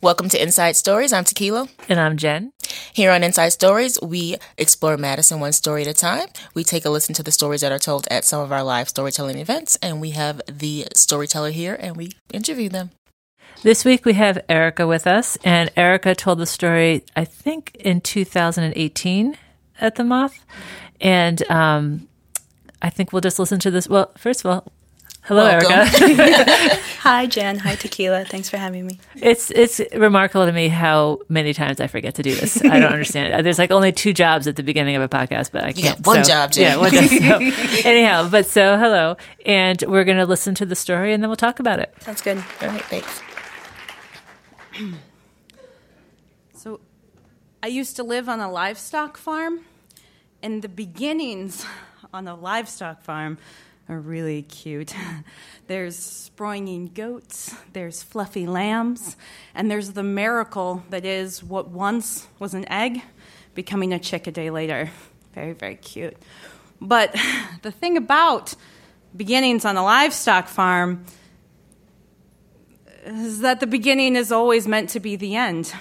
Welcome to Inside Stories. I'm Tequila. And I'm Jen. Here on Inside Stories, we explore Madison one story at a time. We take a listen to the stories that are told at some of our live storytelling events, and we have the storyteller here and we interview them. This week we have Erica with us, and Erica told the story, I think, in 2018 at the Moth. And um, I think we'll just listen to this. Well, first of all, Hello, Welcome. Erica. Hi, Jen. Hi, Tequila. Thanks for having me. It's it's remarkable to me how many times I forget to do this. I don't understand it. There's like only two jobs at the beginning of a podcast, but I can't. one so, job, Jen. Yeah, one job. So, anyhow, but so hello, and we're going to listen to the story, and then we'll talk about it. Sounds good. All right, thanks. so, I used to live on a livestock farm, and the beginnings on a livestock farm are really cute. there's springing goats, there's fluffy lambs, and there's the miracle that is what once was an egg becoming a chick a day later. Very, very cute. But the thing about beginnings on a livestock farm is that the beginning is always meant to be the end.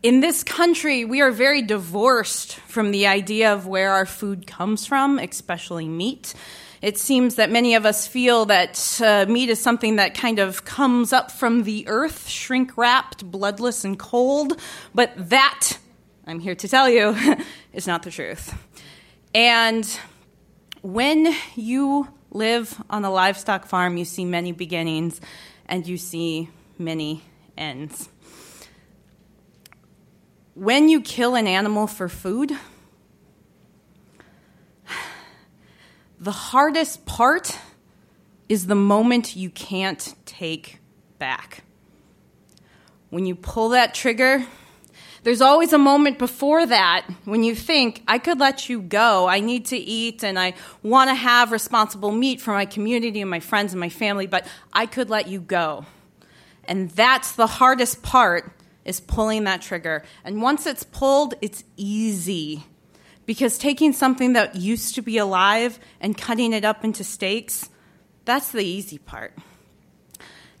In this country, we are very divorced from the idea of where our food comes from, especially meat. It seems that many of us feel that uh, meat is something that kind of comes up from the earth, shrink wrapped, bloodless, and cold. But that, I'm here to tell you, is not the truth. And when you live on a livestock farm, you see many beginnings and you see many ends. When you kill an animal for food, The hardest part is the moment you can't take back. When you pull that trigger, there's always a moment before that when you think, I could let you go. I need to eat and I want to have responsible meat for my community and my friends and my family, but I could let you go. And that's the hardest part is pulling that trigger. And once it's pulled, it's easy because taking something that used to be alive and cutting it up into steaks, that's the easy part.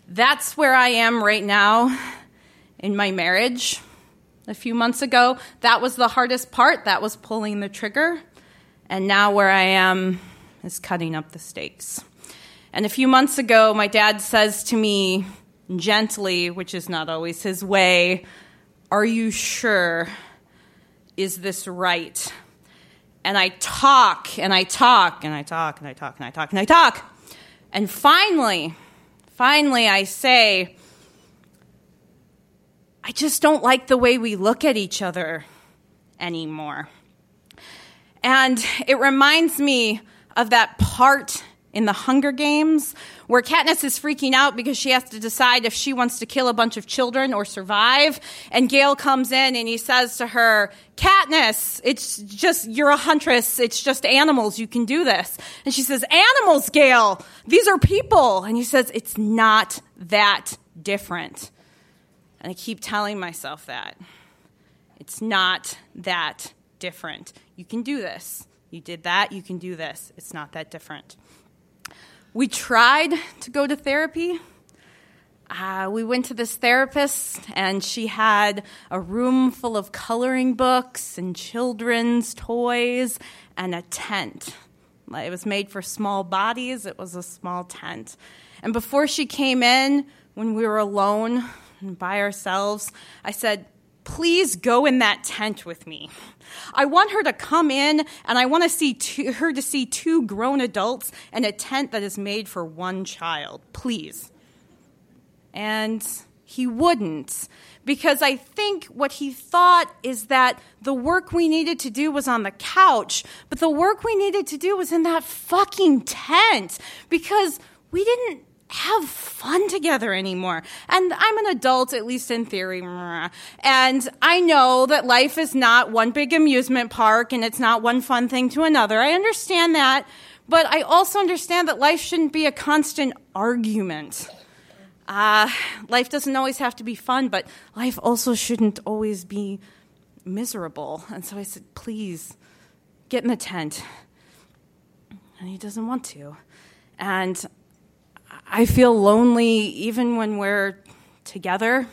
That's where I am right now in my marriage. A few months ago, that was the hardest part. That was pulling the trigger. And now where I am is cutting up the steaks. And a few months ago, my dad says to me gently, which is not always his way, Are you sure? Is this right? And I talk and I talk and I talk and I talk and I talk and I talk. And finally, finally, I say, I just don't like the way we look at each other anymore. And it reminds me of that part in the Hunger Games, where Katniss is freaking out because she has to decide if she wants to kill a bunch of children or survive. And Gale comes in and he says to her, Katniss, it's just, you're a huntress. It's just animals. You can do this. And she says, Animals, Gale. These are people. And he says, It's not that different. And I keep telling myself that. It's not that different. You can do this. You did that, you can do this. It's not that different. We tried to go to therapy. Uh, we went to this therapist, and she had a room full of coloring books and children's toys and a tent. It was made for small bodies, it was a small tent. And before she came in, when we were alone and by ourselves, I said, Please go in that tent with me. I want her to come in and I want to see two, her to see two grown adults in a tent that is made for one child. Please. And he wouldn't because I think what he thought is that the work we needed to do was on the couch, but the work we needed to do was in that fucking tent because we didn't have fun together anymore. And I'm an adult, at least in theory. And I know that life is not one big amusement park and it's not one fun thing to another. I understand that. But I also understand that life shouldn't be a constant argument. Uh, life doesn't always have to be fun, but life also shouldn't always be miserable. And so I said, please, get in the tent. And he doesn't want to. And I feel lonely even when we're together.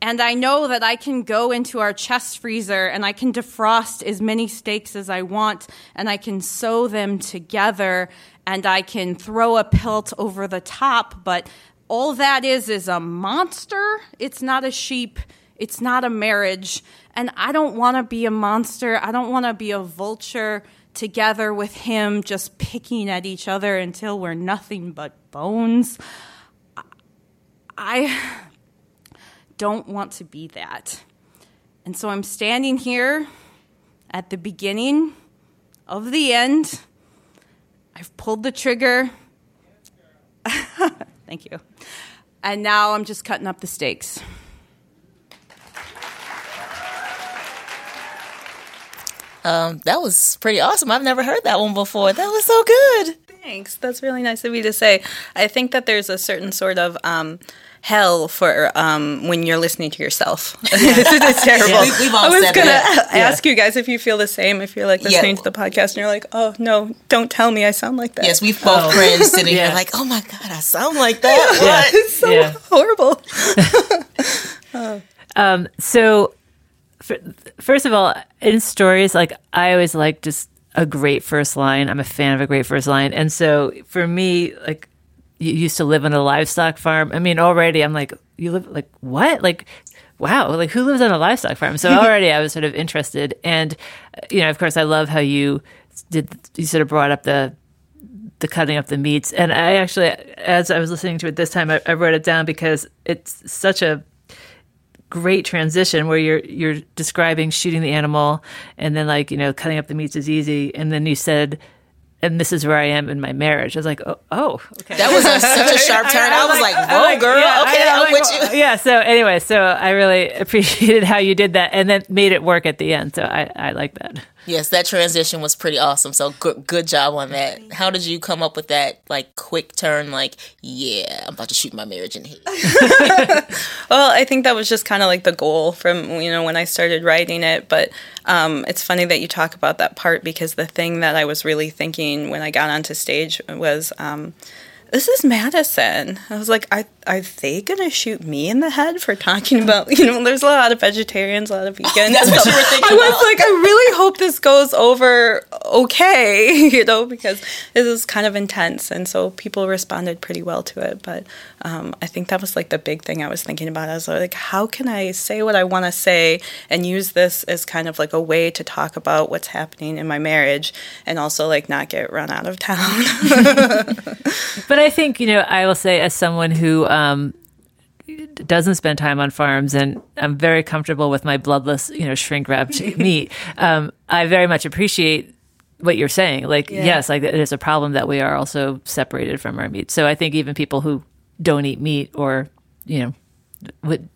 And I know that I can go into our chest freezer and I can defrost as many steaks as I want and I can sew them together and I can throw a pelt over the top. But all that is is a monster. It's not a sheep. It's not a marriage. And I don't want to be a monster. I don't want to be a vulture together with him just picking at each other until we're nothing but bones. I don't want to be that. And so I'm standing here at the beginning of the end. I've pulled the trigger. Thank you. And now I'm just cutting up the steaks. Um, that was pretty awesome. I've never heard that one before. That was so good. Thanks. That's really nice of you to say. I think that there's a certain sort of um, hell for um, when you're listening to yourself. it's terrible. Yeah, we- we've all I was gonna that. a- ask you guys if you feel the same. If you're like Yeah. listening to the podcast and you're like, oh no, don't tell me I sound like that. Yes, we've both cringed sitting Yeah. here like, oh my God, I sound like that. What? it's so Yeah. horrible. So, f- first of all, in stories, like I always like just a great first line. I'm a fan of a great first line, and so for me, like you used to live on a livestock farm. I mean, already I'm like, you live like what? Like, wow, like who lives on a livestock farm? So already I was sort of interested, and you know, of course, I love how you did. You sort of brought up the the cutting up the meats. And I actually, as I was listening to it this time, I, I wrote it down because it's such a great transition where you're you're describing shooting the animal and then like you know cutting up the meats is easy and then you said and this is where I am in my marriage. I was like, oh, oh okay. That was a, such a sharp turn. I, was like, whoa, like, girl. yeah, okay, I I'm like, with you. Yeah. So anyway, so I really appreciated how you did that, and then made it work at the end. So I, I like that. Yes, that transition was pretty awesome. So good, good job on that. How did you come up with that like quick turn? Like, yeah, I'm about to shoot my marriage in here. Well, I think that was just kind of like the goal from you know when I started writing it. But um, it's funny that you talk about that part because the thing that I was really thinking when I got onto stage was, um, "This is Madison." I was like, "Are are they gonna shoot me in the head for talking about you know?" There's a lot of vegetarians, a lot of vegans. That's what you were thinking I was about. like, I really hope this goes over okay, you know, because it was kind of intense, and so people responded pretty well to it. But um, I think that was like the big thing I was thinking about. I was like, how can I say what I want to say and use this as kind of like a way to talk about what's happening in my marriage, and also like not get run out of town. But I think you know, I will say as someone who um, doesn't spend time on farms, and I'm very comfortable with my bloodless, you know, shrink wrapped meat. Um, I very much appreciate what you're saying. Like, yes, like it is a problem that we are also separated from our meat. So I think even people who don't eat meat or you know would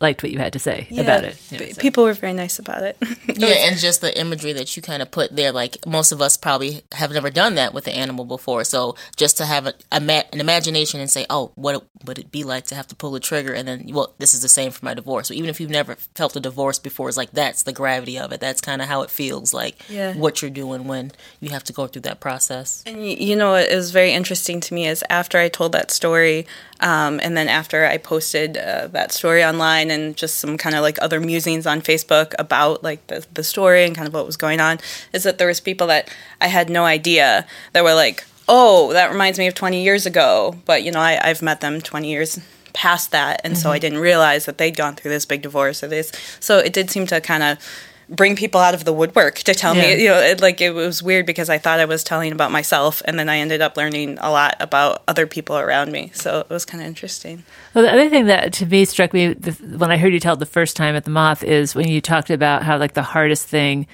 liked what you had to say about it. you know, so. People were very nice about it. yeah, and just the imagery that you kind of put there. Like most of us probably have never done that with an animal before. So just to have a, a ma- an imagination and say, oh, what would it be like to have to pull the trigger? And then, well, this is the same for my divorce. So even if you've never felt a divorce before, it's like that's the gravity of it. That's kind of how it feels like Yeah. what you're doing when you have to go through that process. And y- you know what is very interesting to me is after I told that story, um, and then after I posted uh, that story online and just some kind of like other musings on Facebook about like the, the story and kind of what was going on, is that there was people that I had no idea that were like, oh, that reminds me of 20 years ago. But you know, I, I've met them 20 years past that, and so I mm-hmm. didn't realize that they'd gone through this big divorce or this. So it did seem to kind of bring people out of the woodwork to tell Yeah. me you know it, like it was weird because i thought i was telling about myself and then i ended up learning a lot about other people around me so it was kind of interesting Well, the other thing that to me struck me the, when I heard you tell it the first time at the Moth is when you talked about how like the hardest thing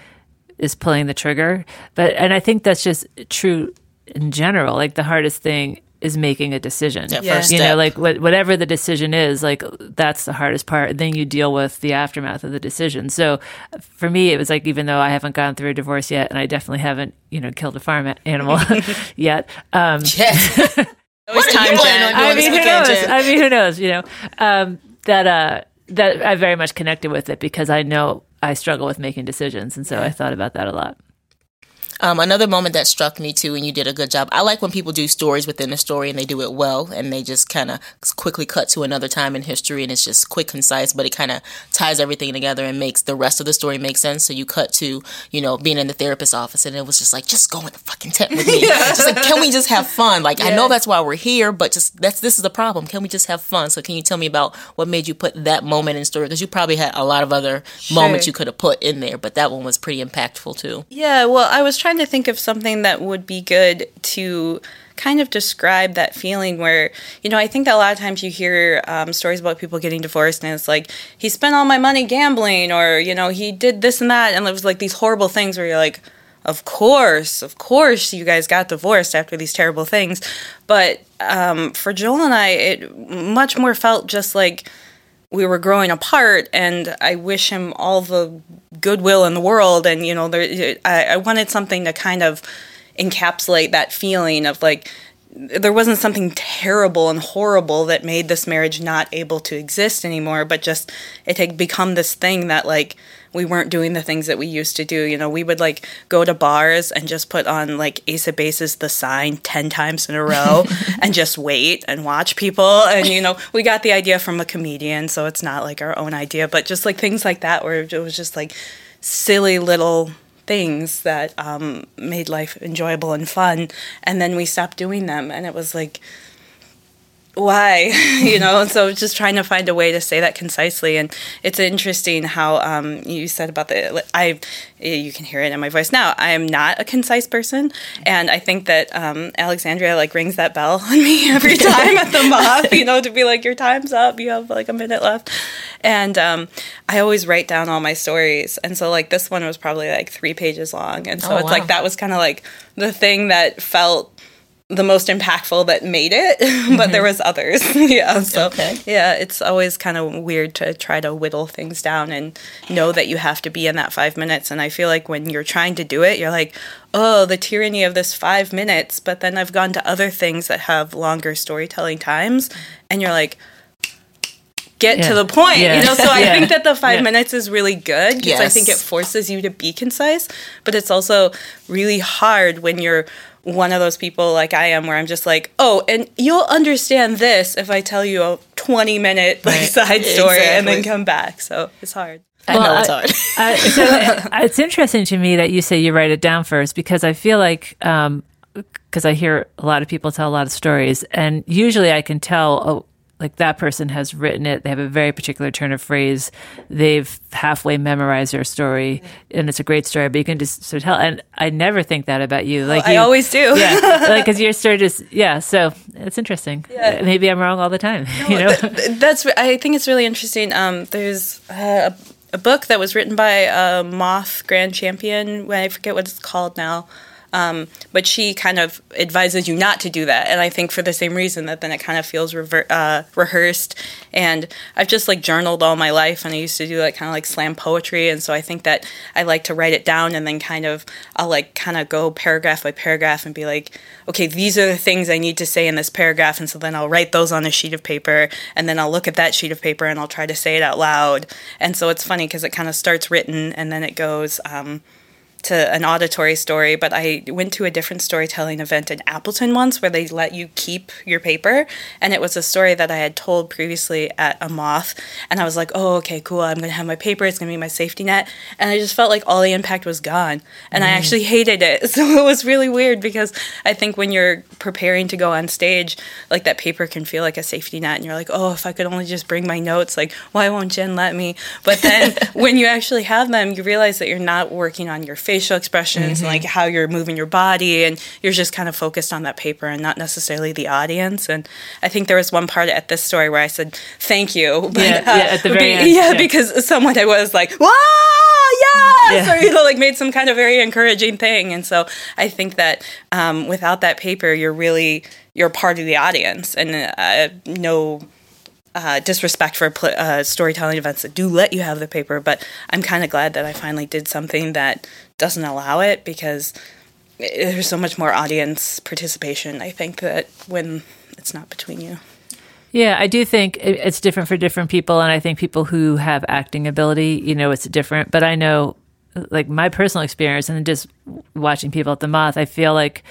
is pulling the trigger. But and I think that's just true in general. Like the hardest thing is making a decision. That Yeah. first You step. know, like what, whatever the decision is, like that's the hardest part. Then you deal with the aftermath of the decision. So for me, it was like even though I haven't gone through a divorce yet, and I definitely haven't, you know, killed a farm animal yet. Um, Yes. always What are you time Jen. on I mean, who weekend, knows? Jen? I mean, who knows? You know, um, that uh, that I very much connected with it because I know I struggle with making decisions, and so I thought about that a lot. Um, another moment that struck me too, and you did a good job. I like when people do stories within a story and they do it well, and they just kind of quickly cut to another time in history, and it's just quick, concise, but it kind of ties everything together and makes the rest of the story make sense. So you cut to you know being in the therapist's office, and it was just like, just go in the fucking tent with me. yeah. Just like, can we just have fun? Like, yeah. I know that's why we're here, but just that's this is the problem. Can we just have fun? So can you tell me about what made you put that moment in story? Because you probably had a lot of other sure. moments you could have put in there, but that one was pretty impactful too. Yeah, well, I was trying to think of something that would be good to kind of describe that feeling where you know i think that a lot of times you hear um, stories about people getting divorced and it's like he spent all my money gambling or you know he did this and that and it was like these horrible things where you're like of course of course you guys got divorced after these terrible things. But um, for joel and i it much more felt just like we were growing apart and i wish him all the goodwill in the world. And you know there, I, I wanted something to kind of encapsulate that feeling of like there wasn't something terrible and horrible that made this marriage not able to exist anymore, but just it had become this thing that like we weren't doing the things that we used to do. You know, we would like go to bars and just put on like Ace of Base's the sign 10 times in a row and just wait and watch people. And, you know, we got the idea from a comedian, so it's not like our own idea, but just like things like that where it was just like silly little things that um, made life enjoyable and fun. And then we stopped doing them. And it was like, why you know? So just trying to find a way to say that concisely. And it's interesting how um, you said about the i you can hear it in my voice now. I am not a concise person. And i think that um, alexandria like rings that bell on me every time at the moth you know to be like your time's up. You have like a minute left. And um, i always write down all my stories. And so like this one was probably like three pages long. And so oh, it's wow. like that was kind of like the thing that felt the most impactful that made it, but mm-hmm. there was others. yeah. So okay. yeah, it's always kind of weird to try to whittle things down and know that you have to be in that five minutes. And I feel like when you're trying to do it, you're like, oh, the tyranny of this five minutes. But then I've gone to other things that have longer storytelling times, and you're like, get yeah. to the point yeah. you know so i yeah. think that the five minutes is really good because yes. i think it forces you to be concise but it's also really hard when you're one of those people like I am where I'm just like, oh, and you'll understand this if I tell you a 20 minute like, right. side story exactly. and then come back. So it's hard. I well, know it's hard. I, so it's interesting to me that you say you write it down first because I feel like, um, because I hear a lot of people tell a lot of stories, and usually I can tell, oh, like that person has written it. They have a very particular turn of phrase. They've halfway memorized their story, and it's a great story. But you can just sort of tell. And I never think that about you. Like well, you, I always do. yeah, like because your story just yeah. So it's interesting. Yeah. Maybe I'm wrong all the time. No, you know, th- that's I think it's really interesting. Um, there's uh, a, a book that was written by a moth grand champion. I forget what it's called now. Um, but she kind of advises you not to do that, and I think for the same reason that then it kind of feels rever- uh, rehearsed. And I've just like journaled all my life, and I used to do like kind of like slam poetry, and so I think that I like to write it down and then kind of I'll like kind of go paragraph by paragraph and be like, okay, these are the things I need to say in this paragraph, and so then I'll write those on a sheet of paper, and then I'll look at that sheet of paper and I'll try to say it out loud. And so it's funny because it kind of starts written and then it goes. Um, to an auditory story, but I went to a different storytelling event in Appleton once where they let you keep your paper. And it was a story that I had told previously at a moth. And I was like, oh, okay, cool. I'm going to have my paper. It's going to be my safety net. And I just felt like all the impact was gone. And mm. I actually hated it. So it was really weird because I think when you're preparing to go on stage, like that paper can feel like a safety net. And you're like, oh, if I could only just bring my notes, like, why won't Jen let me? But then when you actually have them, you realize that you're not working on your facial expressions mm-hmm. and like how you're moving your body and you're just kind of focused on that paper and not necessarily the audience and i think there was one part at this story where i said thank you but, yeah, uh, yeah at the very be, end yeah, yeah, because someone i was like wow yes yeah. or you know like made some kind of very encouraging thing and so i think that um, without that paper you're really you're part of the audience and uh, no uh, disrespect for uh, storytelling events that do let you have the paper, but I'm kind of glad that I finally did something that doesn't allow it because there's so much more audience participation. I think that when it's not between you. Yeah, I do think it's different for different people, and I think people who have acting ability, you know, it's different. But I know like my personal experience and just watching people at the moth, I feel like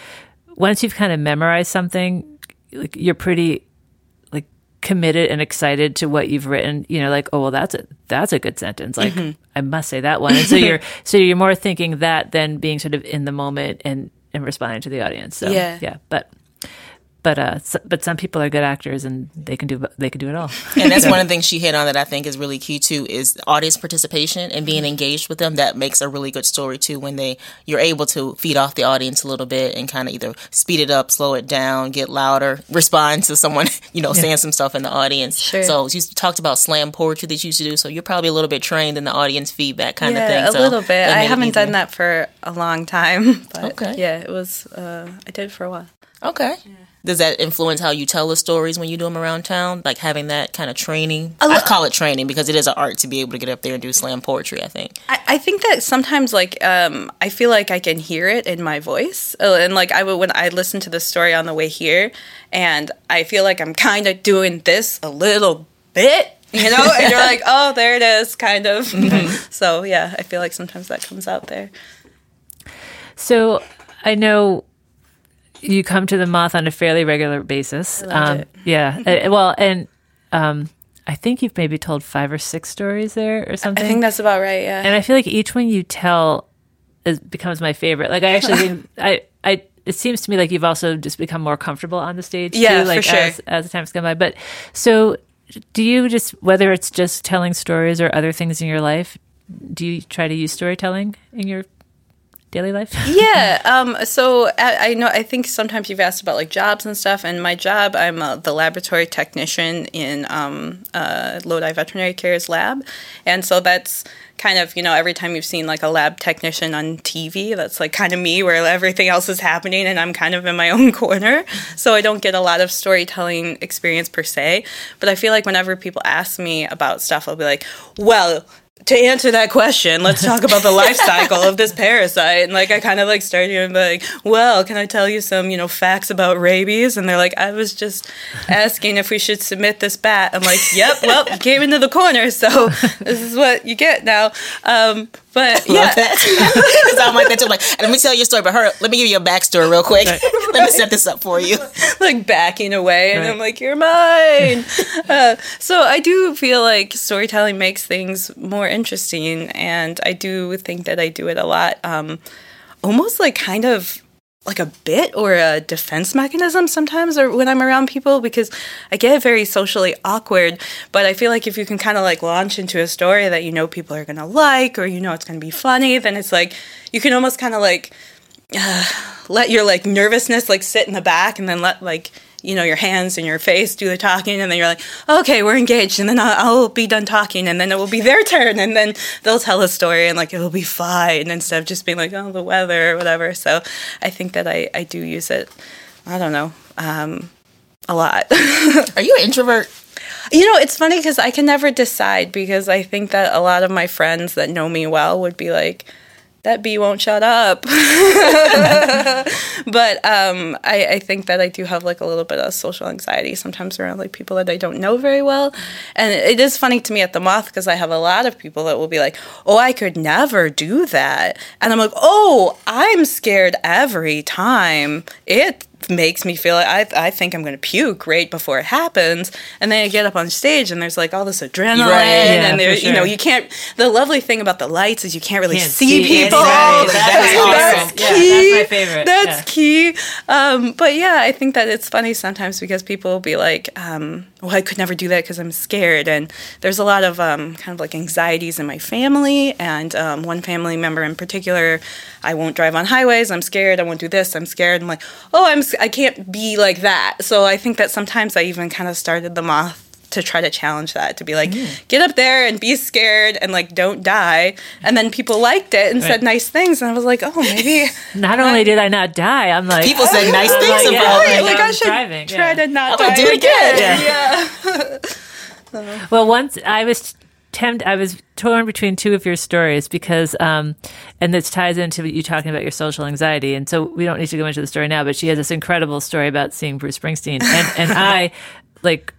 once you've kind of memorized something, like you're pretty committed and excited to what you've written. You know, like oh well, that's a that's a good sentence. Like mm-hmm. I must say that one. And so you're so you're more thinking that than being sort of in the moment and and responding to the audience. So Yeah. yeah, but. But uh, s but some people are good actors and they can do they can do it all. and that's one of the things she hit on that I think is really key too is audience participation and being engaged with them. That makes a really good story too when they you're able to feed off the audience a little bit and kind of either speed it up, slow it down, get louder, respond to someone you know saying some stuff in the audience. Sure. So you talked about slam poetry that you used to do. So you're probably a little bit trained in the audience feedback kind of thing. Yeah, a So little bit. I haven't done that for a long time, but Okay. yeah, it was. Uh, I did it for a while. Okay. Does that influence how you tell the stories when you do them around town? Like having that kind of training? I call it training because it is an art to be able to get up there and do slam poetry, I think. I, I think that sometimes, like, um, I feel like I can hear it in my voice, uh, and like I would when I listen to the story on the way here, and I feel like I'm kind of doing this a little bit, you know, and you're like, oh, there it is, kind of. so yeah, I feel like sometimes that comes out there. So I know you come to the moth on a fairly regular basis. um. Yeah. Uh, well, and um, I think you've maybe told five or six stories there or something. I think that's about right. Yeah. and I feel like each one you tell is, becomes my favorite. Like I actually think I I. It seems to me like you've also just become more comfortable on the stage Yeah, too, for sure. as as the time's gone by. But so do you just whether it's just telling stories or other things in your life, do you try to use storytelling in your daily life? yeah um so I, I know i think sometimes you've asked about like jobs and stuff and my job i'm uh, the laboratory technician in um uh lodi veterinary care's lab and so that's kind of you know every time you've seen like a lab technician on tv that's like kind of me where everything else is happening and i'm kind of in my own corner so i don't get a lot of storytelling experience per se but i feel like whenever people ask me about stuff i'll be like well to answer that question, let's talk about the life cycle of this parasite. And like, I kind of like started and like, well, can I tell you some, you know, facts about rabies? And they're like, I was just asking if we should submit this bat. I'm like, yep, well, you came into the corner, so this is what you get now. Um, but yeah, Because I'm like that too. Like, let me tell you a story, but her, let me give you a backstory real quick. let me set this up for you. like backing away and Right. I'm like, you're mine. uh, so I do feel like storytelling makes things more interesting. And I do think that I do it a lot. Um, almost like kind of like a bit or a defense mechanism sometimes or when I'm around people because I get very socially awkward. But I feel like if you can kind of like launch into a story that you know people are going to like or you know it's going to be funny then it's like you can almost kind of like let your like nervousness like sit in the back and then let like you know your hands and your face do the talking and then you're like okay we're engaged and then I'll, I'll be done talking and then it will be their turn and then they'll tell a story and like it'll be fine instead of just being like oh the weather or whatever so i think that i, I do use it i don't know um, a lot Are you an introvert? you know it's funny because i can never decide because i think that a lot of my friends that know me well would be like that bee won't shut up. but um, I, I think that I do have like a little bit of social anxiety sometimes around like people that I don't know very well. And it is funny to me at the moth because I have a lot of people that will be like, oh, I could never do that. And I'm like, oh, I'm scared every time. It makes me feel like I, I think I'm going to puke right before it happens. And then I get up on stage and there's like all this adrenaline. Right. Yeah, and there, for you know, you can't, the lovely thing about the lights is you can't really Can't see, see people. anybody. That is That's awesome. key. Yeah, that's my favorite. That's Yeah. key. Um, but yeah, I think that it's funny sometimes because people will be like, um, well, I could never do that because I'm scared. And there's a lot of um, kind of like anxieties in my family. And um, one family member in particular, I won't drive on highways. I'm scared. I won't do this. I'm scared. I'm like, oh, I'm, I can't be like that. So I think that sometimes I even kind of started the moth to try to challenge that to be like get up there and be scared and like don't die and then people liked it and Right. said nice things and i was like oh maybe Not only did I not die, I'm like People said nice I'm things like, yeah, about like, me. like I I should driving, try yeah. to not I'm gonna die do it again. Yeah. Yeah. Well, once I was tempted, I was torn between two of your stories because, um, and this ties into you talking about your social anxiety. And so we don't need to go into the story now, but she has this incredible story about seeing Bruce Springsteen. And, and I, like, d-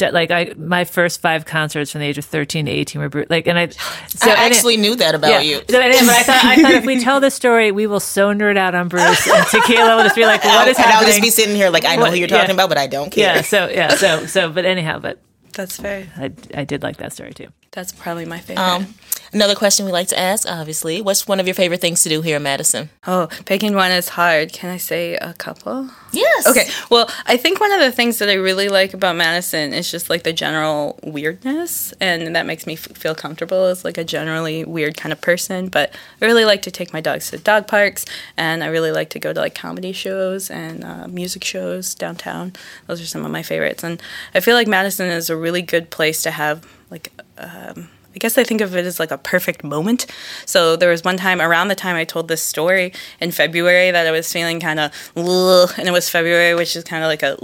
like I my first five concerts from the age of thirteen to eighteen were bru- like, and I so I and it- actually knew that about you. So I didn't, but I thought, I thought if we tell this story, we will so nerd out on Bruce and Tequila will just be like, "What is and happening?" I'll just be sitting here like I know What- who you're talking yeah. about, but I don't care. yeah. So yeah. So so. But anyhow, but That's fair. I I did like that story too. That's probably my favorite. Um, another question we like to ask, obviously, what's one of your favorite things to do here in Madison? oh, picking one is hard. Can I say a couple? Yes. Okay. Well, I think one of the things that I really like about Madison is just like the general weirdness, and that makes me f- feel comfortable as like a generally weird kind of person. But I really like to take my dogs to dog parks, and I really like to go to like comedy shows and uh, music shows downtown. Those are some of my favorites, and I feel like Madison is a really good place to have like. Um, I guess I think of it as like a perfect moment. So there was one time around the time I told this story in February that I was feeling kind of and it was February, which is kind of like a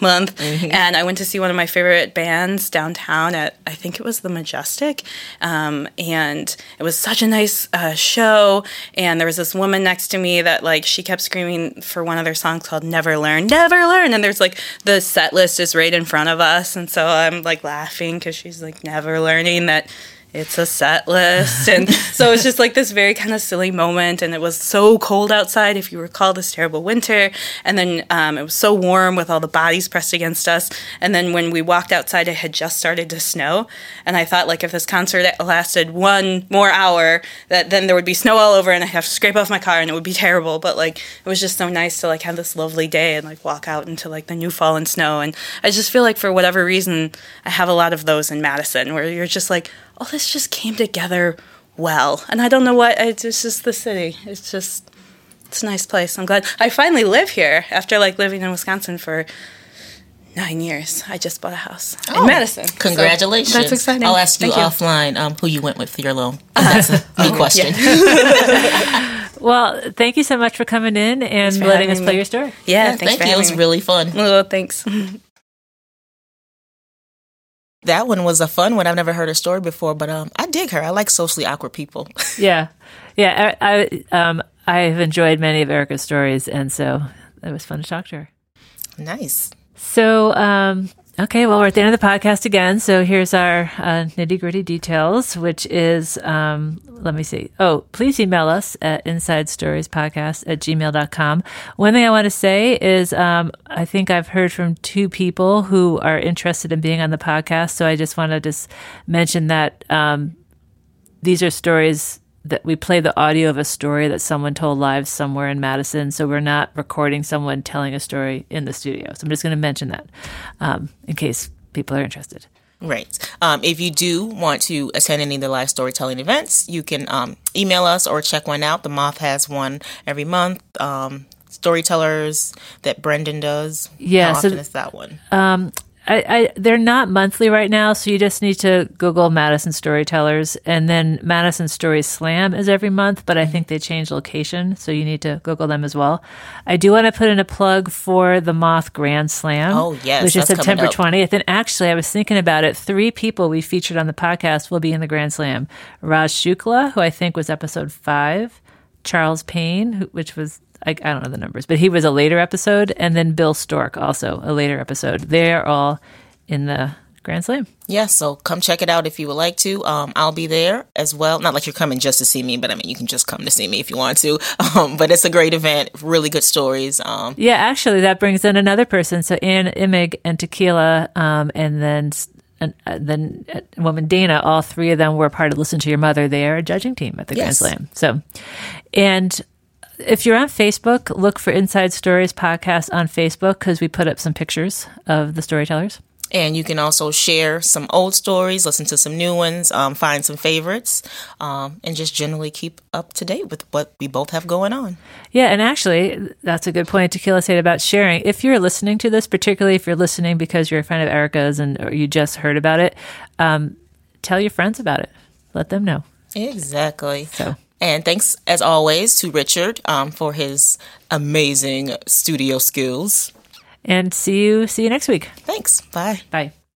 month. And I went to see one of my favorite bands downtown at I think it was the Majestic, um, and it was such a nice uh, show. And there was this woman next to me that like she kept screaming for one of their songs called "Never Learn, Never Learn," and there's like the set list is right in front of us, and so I'm like laughing because she's like never learning that it's a set list. And so it's just like this very kind of silly moment. And it was so cold outside, if you recall this terrible winter. And then um, it was so warm with all the bodies pressed against us. And then when we walked outside, it had just started to snow. And I thought, like, if this concert lasted one more hour, that then there would be snow all over and I'd have to scrape off my car and it would be terrible. But like, it was just so nice to like have this lovely day and like walk out into like the new fallen snow. And I just feel like for whatever reason, I have a lot of those in Madison where you're just like, oh, this just came together well. And I don't know what, it's just the city. It's just, it's a nice place. I'm glad I finally live here after like living in Wisconsin for nine years. I just bought a house in Madison. So Congratulations. that's exciting. I'll ask you, you. offline um, who you went with for your loan. That's a me question. Well, thank you so much for coming in and letting us having play me. your story. Yeah, Yeah, thanks thank for you. It having was me. really fun. Oh, thanks. That one was a fun one. I've never heard her story before, but um, I dig her. I like socially awkward people. Yeah, yeah. I, I um I've enjoyed many of Erica's stories, and so it was fun to talk to her. nice. So, um, okay, well, we're at the end of the podcast again. So here's our uh, nitty gritty details, which is, um, let me see. Oh, please email us at inside stories podcast at gmail.com. One thing I want to say is, um, I think I've heard from two people who are interested in being on the podcast. So I just want to just mention that, um, these are stories that we play the audio of a story that someone told live somewhere in Madison. So we're not recording someone telling a story in the studio. So I'm just going to mention that um, in case people are interested. Right. Um, if you do want to attend any of the live storytelling events, you can um, email us or check one out. The Moth has one every month. Um, storytellers that Brendan does. Yeah, How so- often is that one? I, I they're not monthly right now, so you just need to Google Madison Storytellers, and then Madison Story Slam is every month, but I think they change location, so you need to Google them as well. I do want to put in a plug for the Moth Grand Slam. Oh, yes, which is September twentieth. And actually, I was thinking about it. Three people we featured on the podcast will be in the Grand Slam: Raj Shukla, who I think was episode five, Charles Payne, who, which was I, I don't know the numbers, but he was a later episode, and then Bill Stork, also a later episode. They are all in the Grand Slam. Yeah, so come check it out if you would like to. Um, I'll be there as well. Not like you're coming just to see me, but I mean, you can just come to see me if you want to. Um, but it's a great event, really good stories. Um, Yeah, actually, that brings in another person. So Ann Imig and Tequila, um, and then and uh, then uh, woman Dana, all three of them were part of Listen to Your Mother. They are a judging team at the Grand Slam. So, and if you're on Facebook, look for Inside Stories podcast on Facebook because we put up some pictures of the storytellers. and you can also share some old stories, listen to some new ones, um, find some favorites, um, and just generally keep up to date with what we both have going on. Yeah, and actually, that's a good point to Tequila said about sharing. If you're listening to this, particularly if you're listening because you're a friend of Erica's and or you just heard about it, um, tell your friends about it. Let them know. Exactly. So. And thanks, as always, to Richard um, for his amazing studio skills. And see you see you next week. Thanks. Bye. Bye.